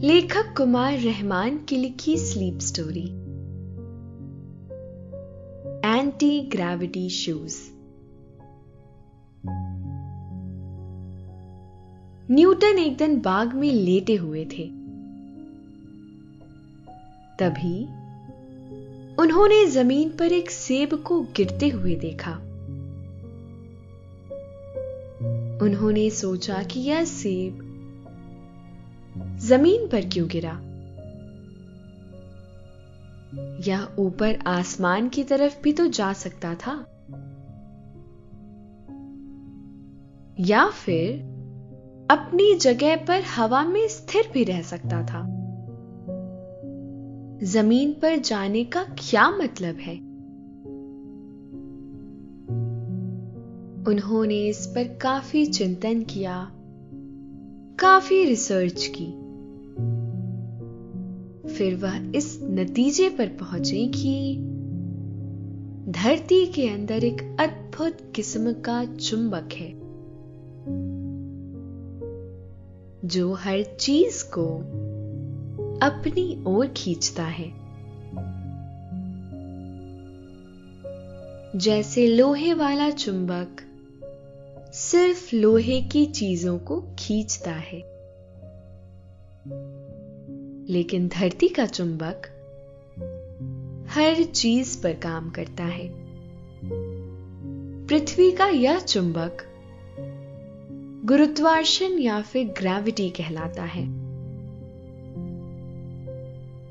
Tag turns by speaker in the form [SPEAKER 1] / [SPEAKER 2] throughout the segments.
[SPEAKER 1] लेखक कुमार रहमान की लिखी sleep story anti gravity shoes Newton एक दिन बाग में लेटे हुए थे। तभी उन्होंने ज़मीन पर एक सेब को गिरते हुए देखा। उन्होंने सोचा कि यह सेब ज़मीन पर क्यों गिरा? यह ऊपर आसमान की तरफ़ भी तो जा सकता था? या फिर अपनी जगह पर हवा में स्थिर भी रह सकता था? ज़मीन पर जाने का क्या मतलब है? उन्होंने इस पर काफ़ी चिंतन किया। काफ़ी रिसर्च की। फिर वह इस नतीजे पर पहुँचे कि धरती के अंदर एक अद्भुत किस्म का चुंबक है, जो हर चीज़ को अपनी ओर खींचता है। जैसे लोहे वाला चुंबक सिर्फ़ लोहे की चीज़ों को खींचता है। लेकिन धरती का चुंबक हर चीज़ पर काम करता है। पृथ्वी का यह चुंबक गुरुत्वाकर्षण या फिर ग्रेविटी कहलाता है।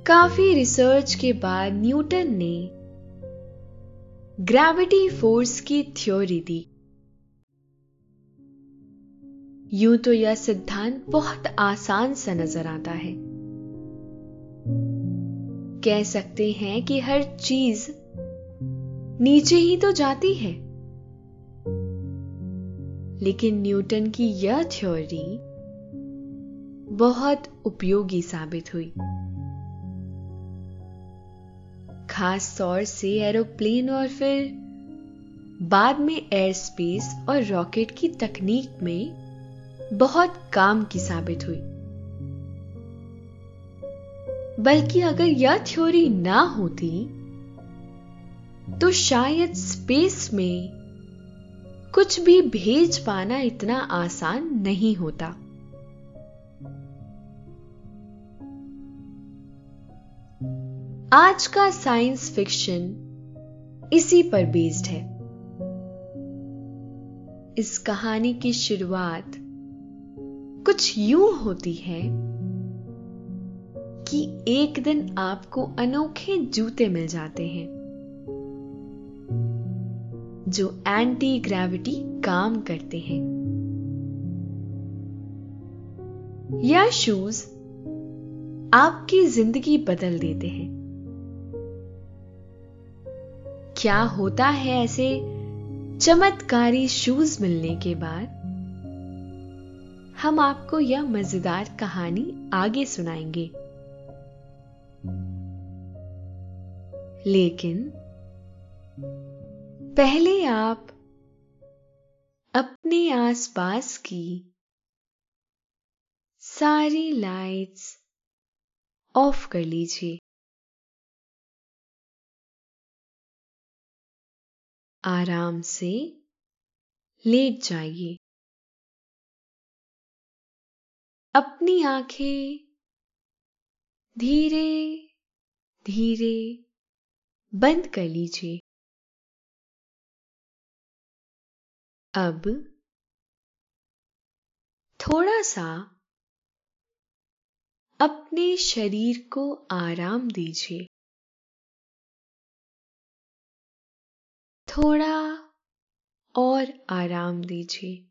[SPEAKER 1] काफ़ी रिसर्च के बाद न्यूटन ने ग्रेविटी फोर्स की थ्योरी दी। यूँ तो यह सिद्धांत बहुत आसान सा नज़र आता है। कह सकते हैं कि हर चीज़ नीचे ही तो जाती है। लेकिन न्यूटन की यह थ्योरी बहुत उपयोगी साबित हुई। खास तौर से एरोप्लेन और फिर बाद में एयर स्पेस और रॉकेट की तकनीक में बहुत काम की साबित हुई। बल्कि अगर यह थ्योरी ना होती तो शायद स्पेस में कुछ भी भेज पाना इतना आसान नहीं होता। आज का साइंस फिक्शन इसी पर बेस्ड है। इस कहानी की शुरुआत कुछ यूँ होती है कि एक दिन आपको अनोखे जूते मिल जाते हैं, जो एंटी ग्रेविटी काम करते हैं। यह शूज़ आपकी ज़िंदगी बदल देते हैं। क्या होता है ऐसे चमत्कारी शूज़ मिलने के बाद? हम आपको यह मज़ेदार कहानी आगे सुनाएँगे। लेकिन पहले आप अपने आसपास की सारी लाइट्स ऑफ़ कर लीजिए। आराम से लेट जाइए। अपनी आँखें धीरे धीरे बंद कर लीजिए। अब थोड़ा सा अपने शरीर को आराम दीजिए। थोड़ा और आराम दीजिए।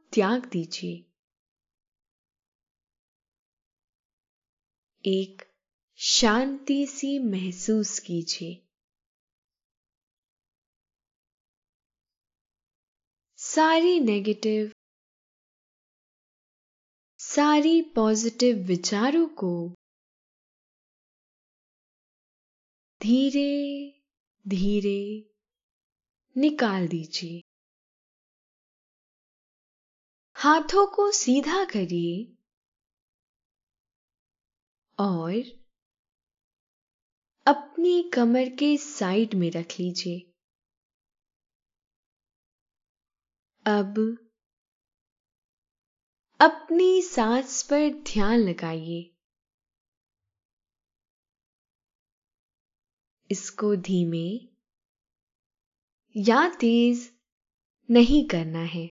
[SPEAKER 1] त्याग दीजिए। एक शांति सी महसूस कीजिए। सारी नेगेटिव सारी पॉजिटिव विचारों को धीरे धीरे निकाल दीजिए। हाथों को सीधा करिए और अपनी कमर के साइड में रख लीजिए। अब अपनी सांस पर ध्यान लगाइए। इसको धीमे या तेज नहीं करना है।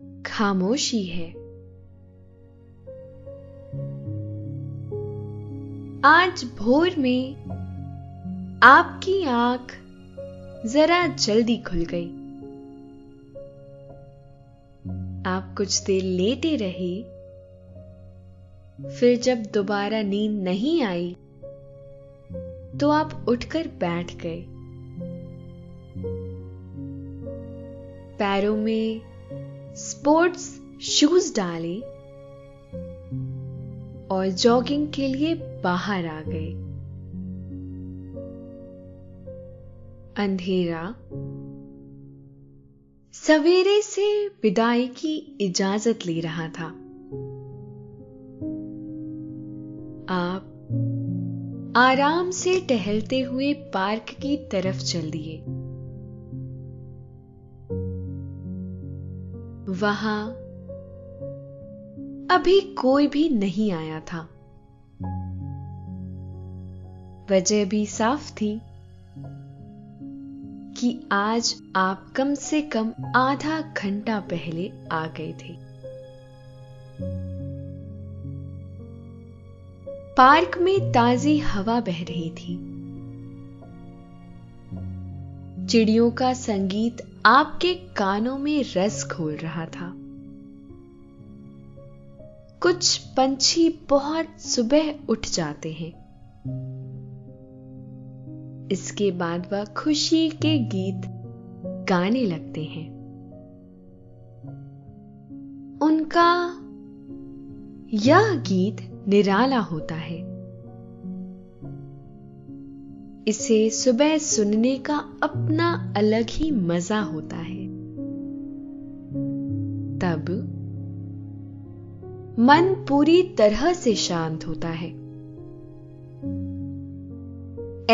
[SPEAKER 1] खामोशी है। आज भोर में आपकी आँख जरा जल्दी खुल गई। आप कुछ देर लेटे रहे। फिर जब दोबारा नींद नहीं आई तो आप उठकर बैठ गए। पैरों में स्पोर्ट्स शूज़ डाले और जॉगिंग के लिए बाहर आ गए। अंधेरा। सवेरे से विदाई की इजाज़त ले रहा था। आप आराम से टहलते हुए पार्क की तरफ़ चल दिए। वहाँ अभी कोई भी नहीं आया था। वजह भी साफ़ थी कि आज आप कम से कम आधा घंटा पहले आ गए थे। पार्क में ताजी हवा बह रही थी। चिड़ियों का संगीत आपके कानों में रस खोल रहा था। कुछ पंछी बहुत सुबह उठ जाते हैं। इसके बाद वह खुशी के गीत गाने लगते हैं। उनका यह गीत निराला होता है। इसे सुबह सुनने का अपना अलग ही मज़ा होता है। तब मन पूरी तरह से शांत होता है।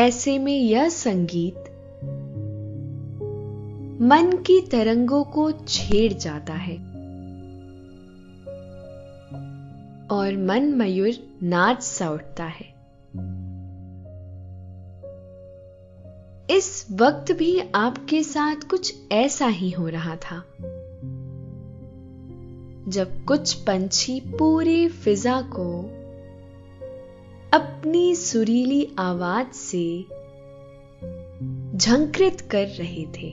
[SPEAKER 1] ऐसे में यह संगीत मन की तरंगों को छेड़ जाता है और मन मयूर नाच सा उठता है। इस वक्त भी आपके साथ कुछ ऐसा ही हो रहा था। जब कुछ पंछी पूरी फिजा को अपनी सुरीली आवाज़ से झंकृत कर रहे थे।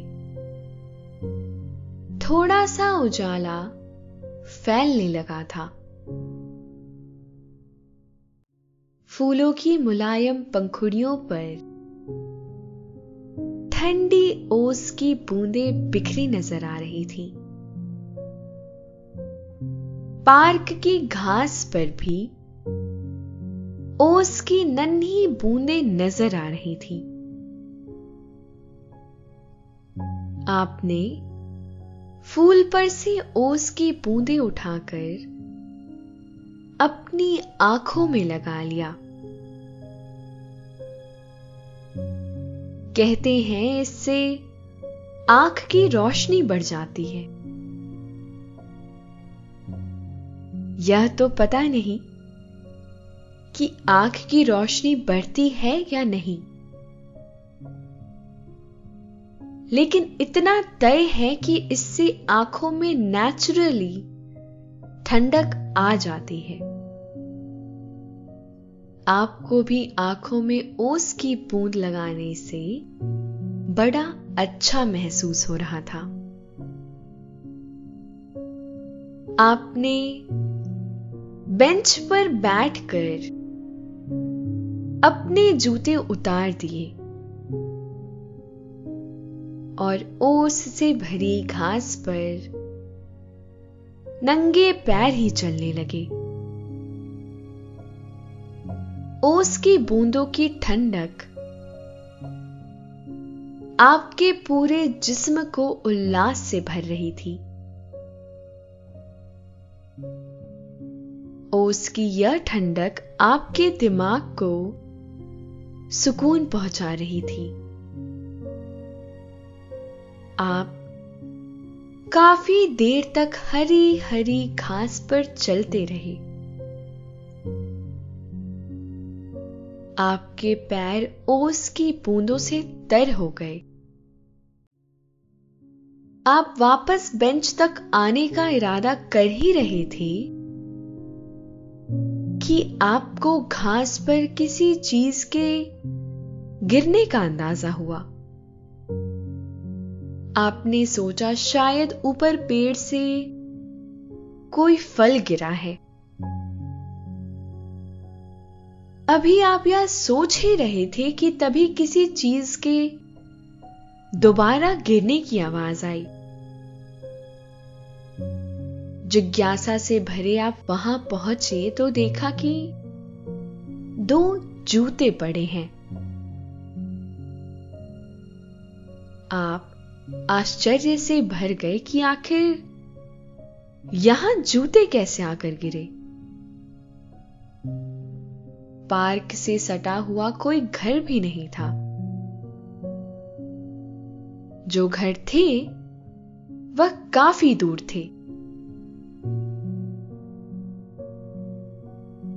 [SPEAKER 1] थोड़ा सा उजाला फैलने लगा था। फूलों की मुलायम पंखुड़ियों पर ठंडी ओस की बूंदें बिखरी नज़र आ रही थी। पार्क की घास पर भी ओस की नन्ही बूंदें नज़र आ रही थी। आपने फूल पर से ओस की बूंदें उठाकर अपनी आँखों में लगा लिया। कहते हैं, इससे आँख की रोशनी बढ़ जाती है। यह तो पता नहीं कि आँख की रोशनी बढ़ती है या नहीं। लेकिन इतना तय है कि इससे आँखों में नेचुरली ठंडक आ जाती है। आपको भी आँखों में ओस की बूंद लगाने से बड़ा अच्छा महसूस हो रहा था। आपने बेंच पर बैठकर अपने जूते उतार दिए और ओस से भरी घास पर नंगे पैर ही चलने लगे। ओस की बूंदों की ठंडक। आपके पूरे जिस्म को उल्लास से भर रही थी। ओस की यह ठंडक आपके दिमाग को सुकून पहुँचा रही थी। आप काफ़ी देर तक हरी हरी घास पर चलते रहे। आपके पैर ओस की बूंदों से तर हो गए। आप वापस बेंच तक आने का इरादा कर ही रहे थे कि आपको घास पर किसी चीज़ के गिरने का अंदाज़ा हुआ। आपने सोचा शायद ऊपर पेड़ से कोई फल गिरा है। अभी आप यह सोच ही रहे थे कि तभी किसी चीज़ के दोबारा गिरने की आवाज़ आई। जिज्ञासा से भरे आप वहाँ पहुँचे तो देखा कि दो जूते पड़े हैं। आप आश्चर्य से भर गए कि आखिर यहाँ जूते कैसे आकर गिरे? पार्क से सटा हुआ कोई घर भी नहीं था। जो घर थे, वह काफ़ी दूर थे।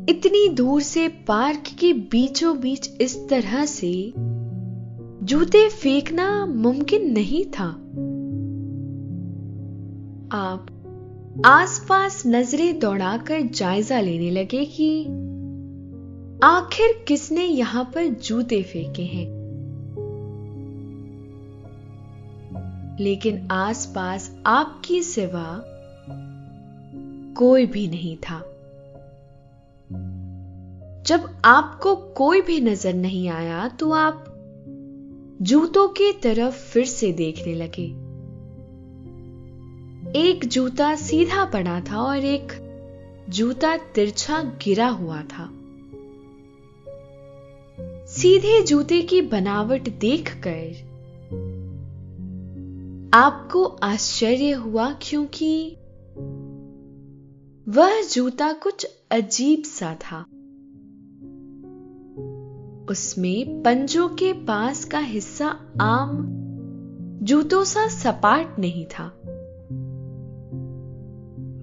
[SPEAKER 1] इतनी दूर से पार्क के बीचों बीच इस तरह से जूते फेंकना मुमकिन नहीं था। आप आसपास नज़रें दौड़ाकर जायजा लेने लगे कि आखिर किसने यहाँ पर जूते फेंके हैं? लेकिन आसपास आपकी सिवा कोई भी नहीं था। जब आपको कोई भी नज़र नहीं आया तो आप जूतों की तरफ़ फिर से देखने लगे। एक जूता सीधा पड़ा था और एक जूता तिरछा गिरा हुआ था। सीधे जूते की बनावट देखकर आपको आश्चर्य हुआ क्योंकि वह जूता कुछ अजीब सा था। उसमें पंजों के पास का हिस्सा आम जूतों सा सपाट नहीं था,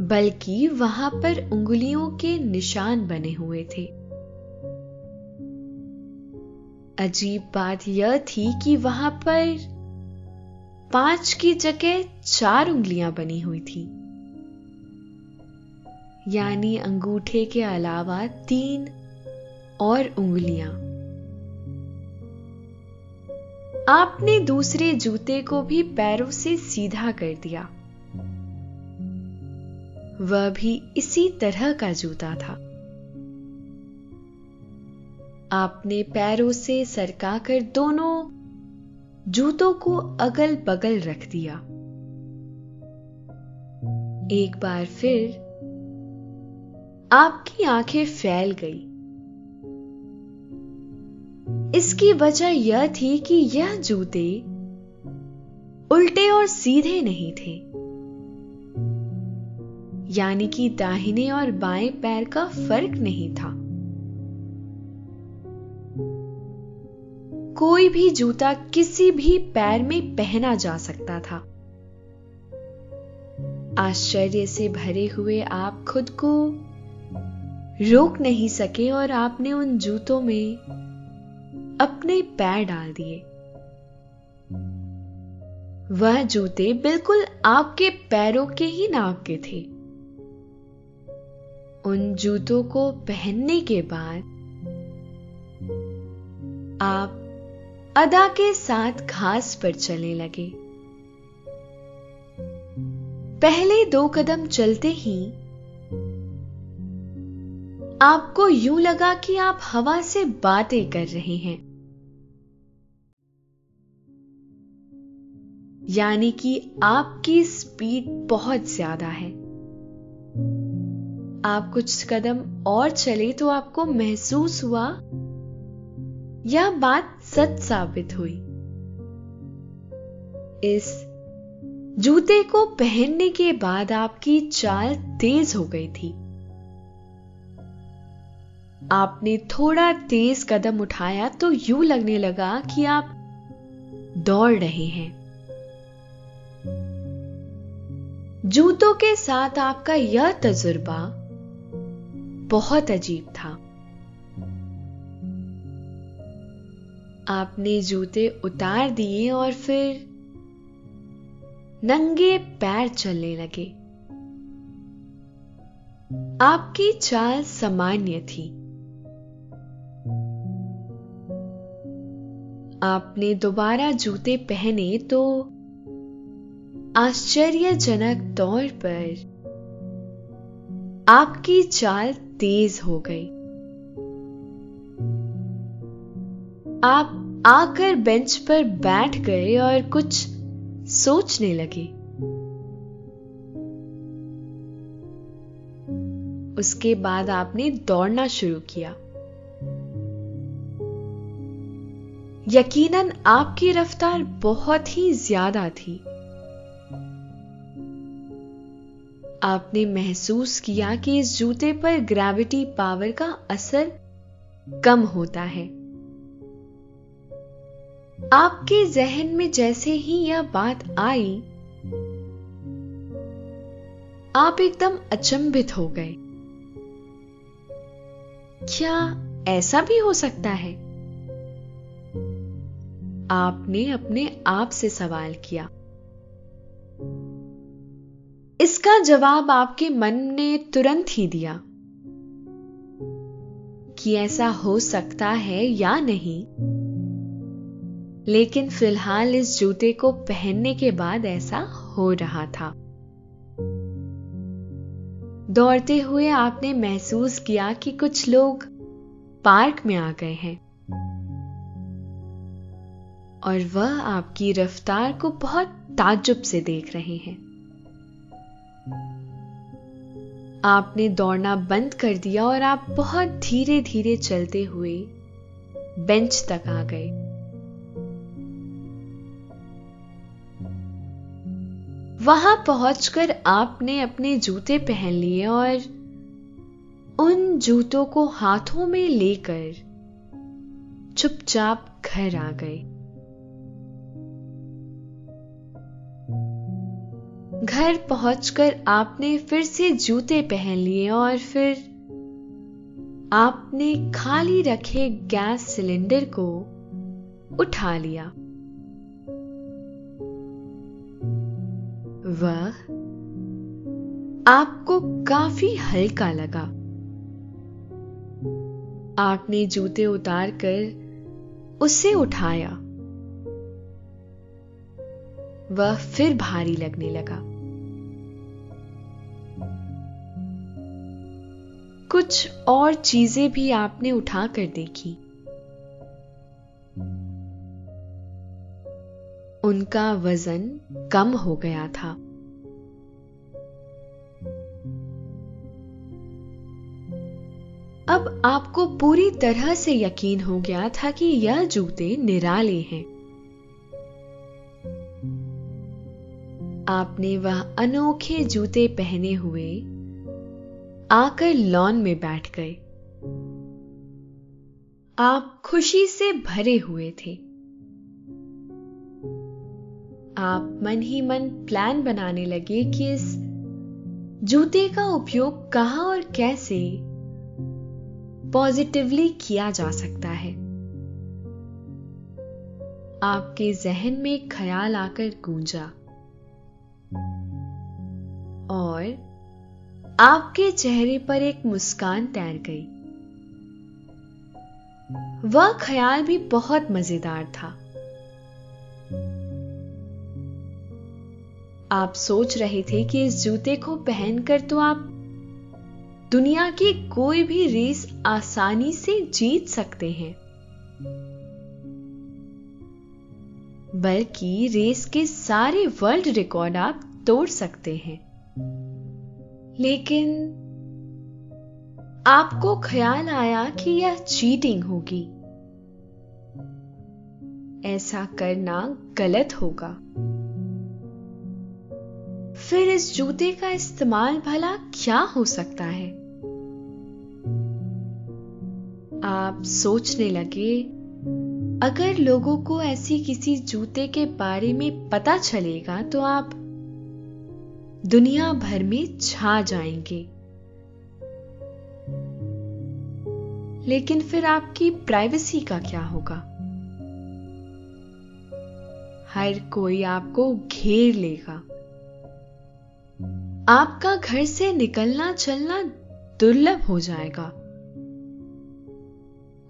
[SPEAKER 1] बल्कि वहाँ पर उंगलियों के निशान बने हुए थे। अजीब बात यह थी कि वहाँ पर पाँच की जगह चार उंगलियाँ बनी हुई थी। यानी अंगूठे के अलावा तीन और उंगलियाँ। आपने दूसरे जूते को भी पैरों से सीधा कर दिया। वह भी इसी तरह का जूता था। आपने पैरों से सरकाकर दोनों जूतों को अगल बगल रख दिया। एक बार फिर आपकी आँखें फैल गई। इसकी वजह यह थी कि यह जूते उल्टे और सीधे नहीं थे। यानी कि दाहिने और बाएँ पैर का फ़र्क नहीं था। कोई भी जूता किसी भी पैर में पहना जा सकता था। आश्चर्य से भरे हुए आप खुद को रोक नहीं सके और आपने उन जूतों में अपने पैर डाल दिए। वह जूते बिल्कुल आपके पैरों के ही नाप के थे। उन जूतों को पहनने के बाद आप अदा के साथ घास पर चलने लगे। पहले दो कदम चलते ही आपको यूँ लगा कि आप हवा से बातें कर रहे हैं। यानी कि आपकी स्पीड बहुत ज़्यादा है। आप कुछ कदम और चले तो आपको महसूस हुआ यह बात सच साबित हुई। इस जूते को पहनने के बाद आपकी चाल तेज हो गई थी। आपने थोड़ा तेज कदम उठाया तो यूँ लगने लगा कि आप दौड़ रहे हैं। जूतों के साथ आपका यह तजुर्बा बहुत अजीब था। आपने जूते उतार दिए और फिर नंगे पैर चलने लगे। आपकी चाल सामान्य थी। आपने दोबारा जूते पहने तो आश्चर्यजनक तौर पर आपकी चाल तेज हो गई। आप आकर बेंच पर बैठ गए और कुछ सोचने लगे। उसके बाद आपने दौड़ना शुरू किया। यकीनन आपकी रफ्तार बहुत ही ज़्यादा थी। आपने महसूस किया कि इस जूते पर ग्रेविटी पावर का असर कम होता है। आपके जहन में जैसे ही यह बात आई, आप एकदम अचंभित हो गए। क्या ऐसा भी हो सकता है? आपने अपने आप से सवाल किया। इसका जवाब आपके मन ने तुरंत ही दिया कि ऐसा हो सकता है या नहीं। लेकिन फ़िलहाल इस जूते को पहनने के बाद ऐसा हो रहा था। दौड़ते हुए आपने महसूस किया कि कुछ लोग पार्क में आ गए हैं। और वह आपकी रफ्तार को बहुत ताजुब से देख रहे हैं। आपने दौड़ना बंद कर दिया और आप बहुत धीरे धीरे चलते हुए बेंच तक आ गए। वहाँ पहुंचकर आपने अपने जूते पहन लिए और उन जूतों को हाथों में लेकर चुपचाप घर आ गए। घर पहुंचकर आपने फिर से जूते पहन लिए और फिर आपने खाली रखे गैस सिलेंडर को उठा लिया। वह आपको काफ़ी हल्का लगा। आपने जूते उतार कर उसे उठाया। वह फिर भारी लगने लगा। कुछ और चीज़ें भी आपने उठाकर देखी। उनका वज़न कम हो गया था। अब आपको पूरी तरह से यकीन हो गया था कि यह जूते निराले हैं। आपने वह अनोखे जूते पहने हुए आकर लॉन में बैठ गए। आप खुशी से भरे हुए थे। आप मन ही मन प्लान बनाने लगे कि इस जूते का उपयोग कहाँ और कैसे पॉजिटिवली किया जा सकता है। आपके जहन में ख्याल आकर गूंजा। और आपके चेहरे पर एक मुस्कान तैर गई। वह ख्याल भी बहुत मज़ेदार था। आप सोच रहे थे कि इस जूते को पहनकर तो आप दुनिया की कोई भी रेस आसानी से जीत सकते हैं। बल्कि रेस के सारे वर्ल्ड रिकॉर्ड आप तोड़ सकते हैं। लेकिन आपको ख्याल आया कि यह चीटिंग होगी। ऐसा करना गलत होगा। फिर इस जूते का इस्तेमाल भला क्या हो सकता है? आप सोचने लगे, अगर लोगों को ऐसी किसी जूते के बारे में पता चलेगा तो आप दुनिया भर में छा जाएँगे। लेकिन फिर आपकी प्राइवेसी का क्या होगा? हर कोई आपको घेर लेगा। आपका घर से निकलना चलना दुर्लभ हो जाएगा।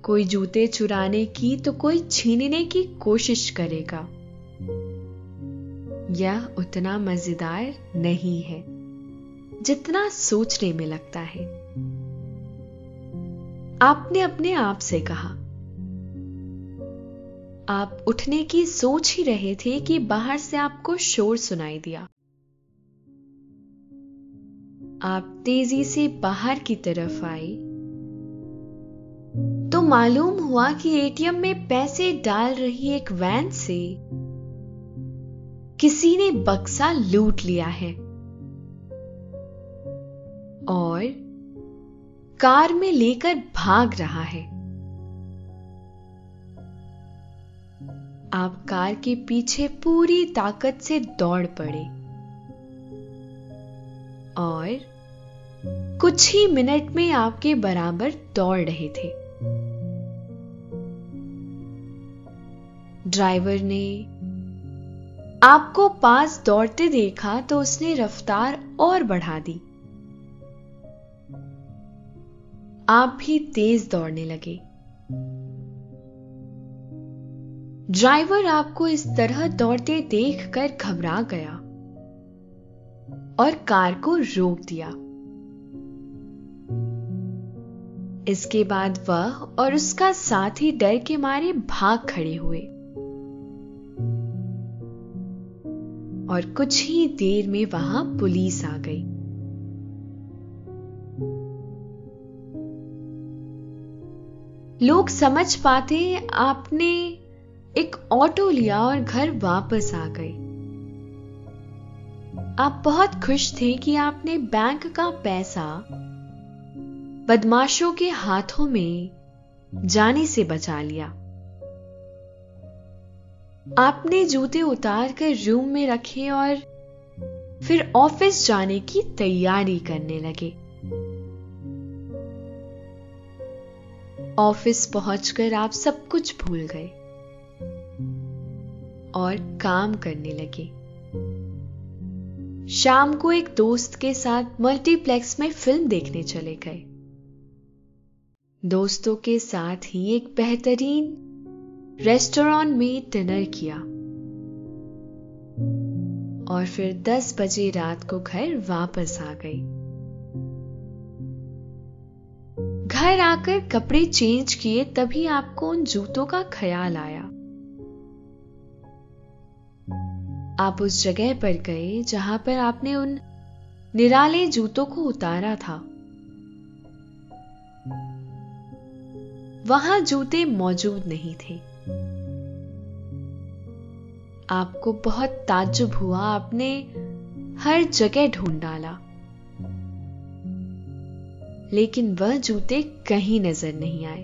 [SPEAKER 1] कोई जूते चुराने की तो कोई छीनने की कोशिश करेगा। यह उतना मज़ेदार नहीं है, जितना सोचने में लगता है। आपने अपने आप से कहा। आप उठने की सोच ही रहे थे कि बाहर से आपको शोर सुनाई दिया। आप तेज़ी से बाहर की तरफ़ आई। तो मालूम हुआ कि एटीएम में पैसे डाल रही एक वैन से किसी ने बक्सा लूट लिया है। और कार में लेकर भाग रहा है। आप कार के पीछे पूरी ताकत से दौड़ पड़े। और कुछ ही मिनट में आपके बराबर दौड़ रहे थे। ड्राइवर ने आपको पास दौड़ते देखा तो उसने रफ्तार और बढ़ा दी। आप भी तेज दौड़ने लगे। ड्राइवर आपको इस तरह दौड़ते देखकर घबरा गया। और कार को रोक दिया। इसके बाद वह और उसका साथी डर के मारे भाग खड़े हुए। और कुछ ही देर में वहाँ पुलिस आ गई। लोग समझ पाते आपने एक ऑटो लिया और घर वापस आ गए। आप बहुत खुश थे कि आपने बैंक का पैसा बदमाशों के हाथों में जाने से बचा लिया। आपने जूते उतार कर रूम में रखे और फिर ऑफ़िस जाने की तैयारी करने लगे। ऑफ़िस पहुंचकर आप सब कुछ भूल गए और काम करने लगे। शाम को एक दोस्त के साथ मल्टीप्लेक्स में फ़िल्म देखने चले गए। दोस्तों के साथ ही एक बेहतरीन रेस्टोरेंट में डिनर किया। और फिर 10 बजे रात को घर वापस आ गई। घर आकर कपड़े चेंज किए तभी आपको उन जूतों का ख्याल आया। आप उस जगह पर गए जहाँ पर आपने उन निराले जूतों को उतारा था। वहाँ जूते मौजूद नहीं थे। आपको बहुत ताज्जुब हुआ, आपने हर जगह ढूंढ डाला। लेकिन वह जूते कहीं नज़र नहीं आए।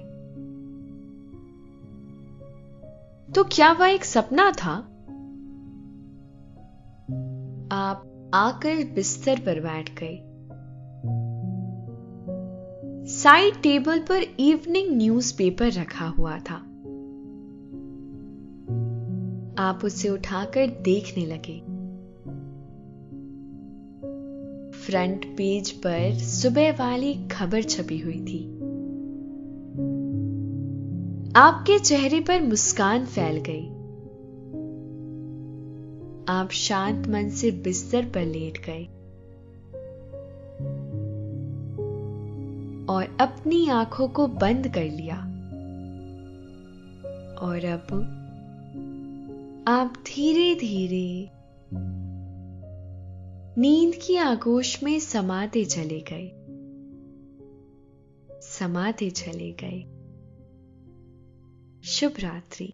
[SPEAKER 1] तो क्या वह एक सपना था? आप आकर बिस्तर पर बैठ गए। साइड टेबल पर इवनिंग न्यूज़पेपर रखा हुआ था। आप उसे उठाकर देखने लगे। फ्रंट पेज पर सुबह वाली खबर छपी हुई थी। आपके चेहरे पर मुस्कान फैल गई। आप शांत मन से बिस्तर पर लेट गए और अपनी आँखों को बंद कर लिया। और अब आप धीरे धीरे नींद की आगोश में समाते चले गए। समाते चले गए। शुभ रात्रि।